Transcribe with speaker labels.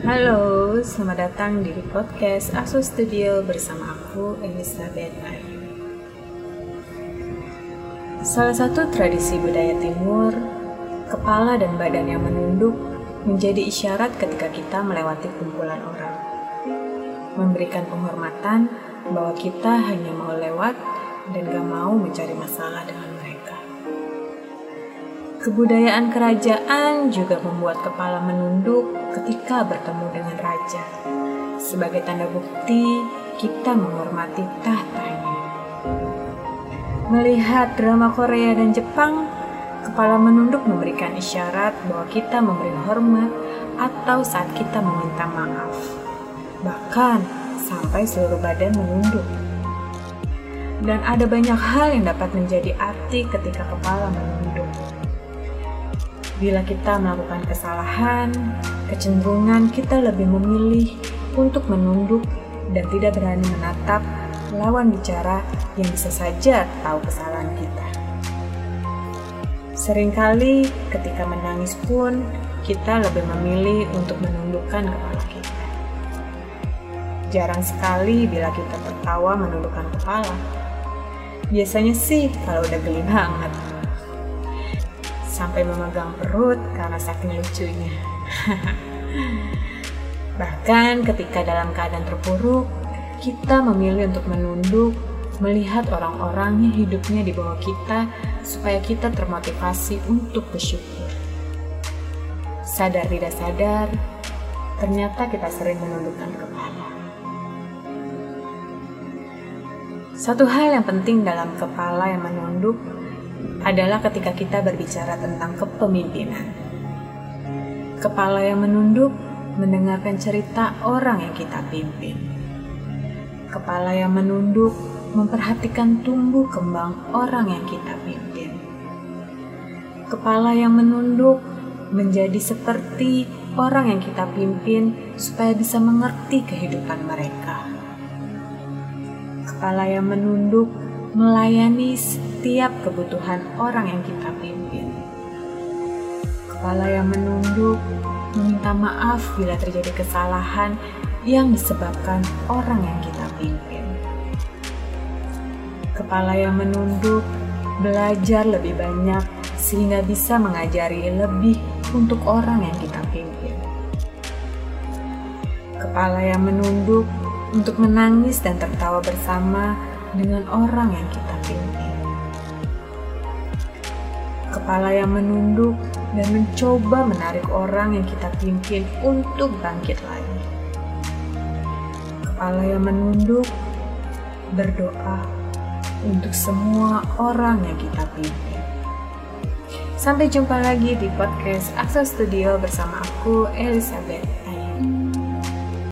Speaker 1: Halo, selamat datang di podcast Aso Studio bersama aku, Elizabeth Ayu. Salah satu tradisi budaya timur, kepala dan badan yang menunduk menjadi isyarat ketika kita melewati kumpulan orang. Memberikan penghormatan bahwa kita hanya mau lewat dan gak mau mencari masalah dengan mereka. Kebudayaan kerajaan juga membuat kepala menunduk ketika bertemu dengan raja. Sebagai tanda bukti, kita menghormati tahtanya. Melihat drama Korea dan Jepang, kepala menunduk memberikan isyarat bahwa kita memberi hormat atau saat kita meminta maaf. Bahkan sampai seluruh badan menunduk. Dan ada banyak hal yang dapat menjadi arti ketika kepala menunduk. Bila kita melakukan kesalahan, kecenderungan kita lebih memilih untuk menunduk dan tidak berani menatap lawan bicara yang bisa saja tahu kesalahan kita. Seringkali ketika menangis pun kita lebih memilih untuk menundukkan kepala kita. Jarang sekali bila kita tertawa menundukkan kepala. Biasanya sih kalau udah geli banget sampai memegang perut karena saking lucunya. Bahkan ketika dalam keadaan terpuruk, kita memilih untuk menunduk, melihat orang-orang yang hidupnya di bawah kita supaya kita termotivasi untuk bersyukur. Sadar tidak sadar, ternyata kita sering menundukkan kepala. Satu hal yang penting dalam kepala yang menunduk adalah ketika kita berbicara tentang kepemimpinan. Kepala yang menunduk mendengarkan cerita orang yang kita pimpin. Kepala yang menunduk memperhatikan tumbuh kembang orang yang kita pimpin. Kepala yang menunduk menjadi seperti orang yang kita pimpin supaya bisa mengerti kehidupan mereka. Kepala yang menunduk melayani setiap kebutuhan orang yang kita pimpin. Kepala yang menunduk meminta maaf bila terjadi kesalahan yang disebabkan orang yang kita pimpin. Kepala yang menunduk belajar lebih banyak sehingga bisa mengajari lebih untuk orang yang kita pimpin. Kepala yang menunduk untuk menangis dan tertawa bersama dengan orang yang kita pimpin. Kepala yang menunduk dan mencoba menarik orang yang kita pimpin untuk bangkit lagi. Kepala yang menunduk berdoa untuk semua orang yang kita pimpin. Sampai jumpa lagi di podcast Aksa Studio bersama aku, Elizabeth.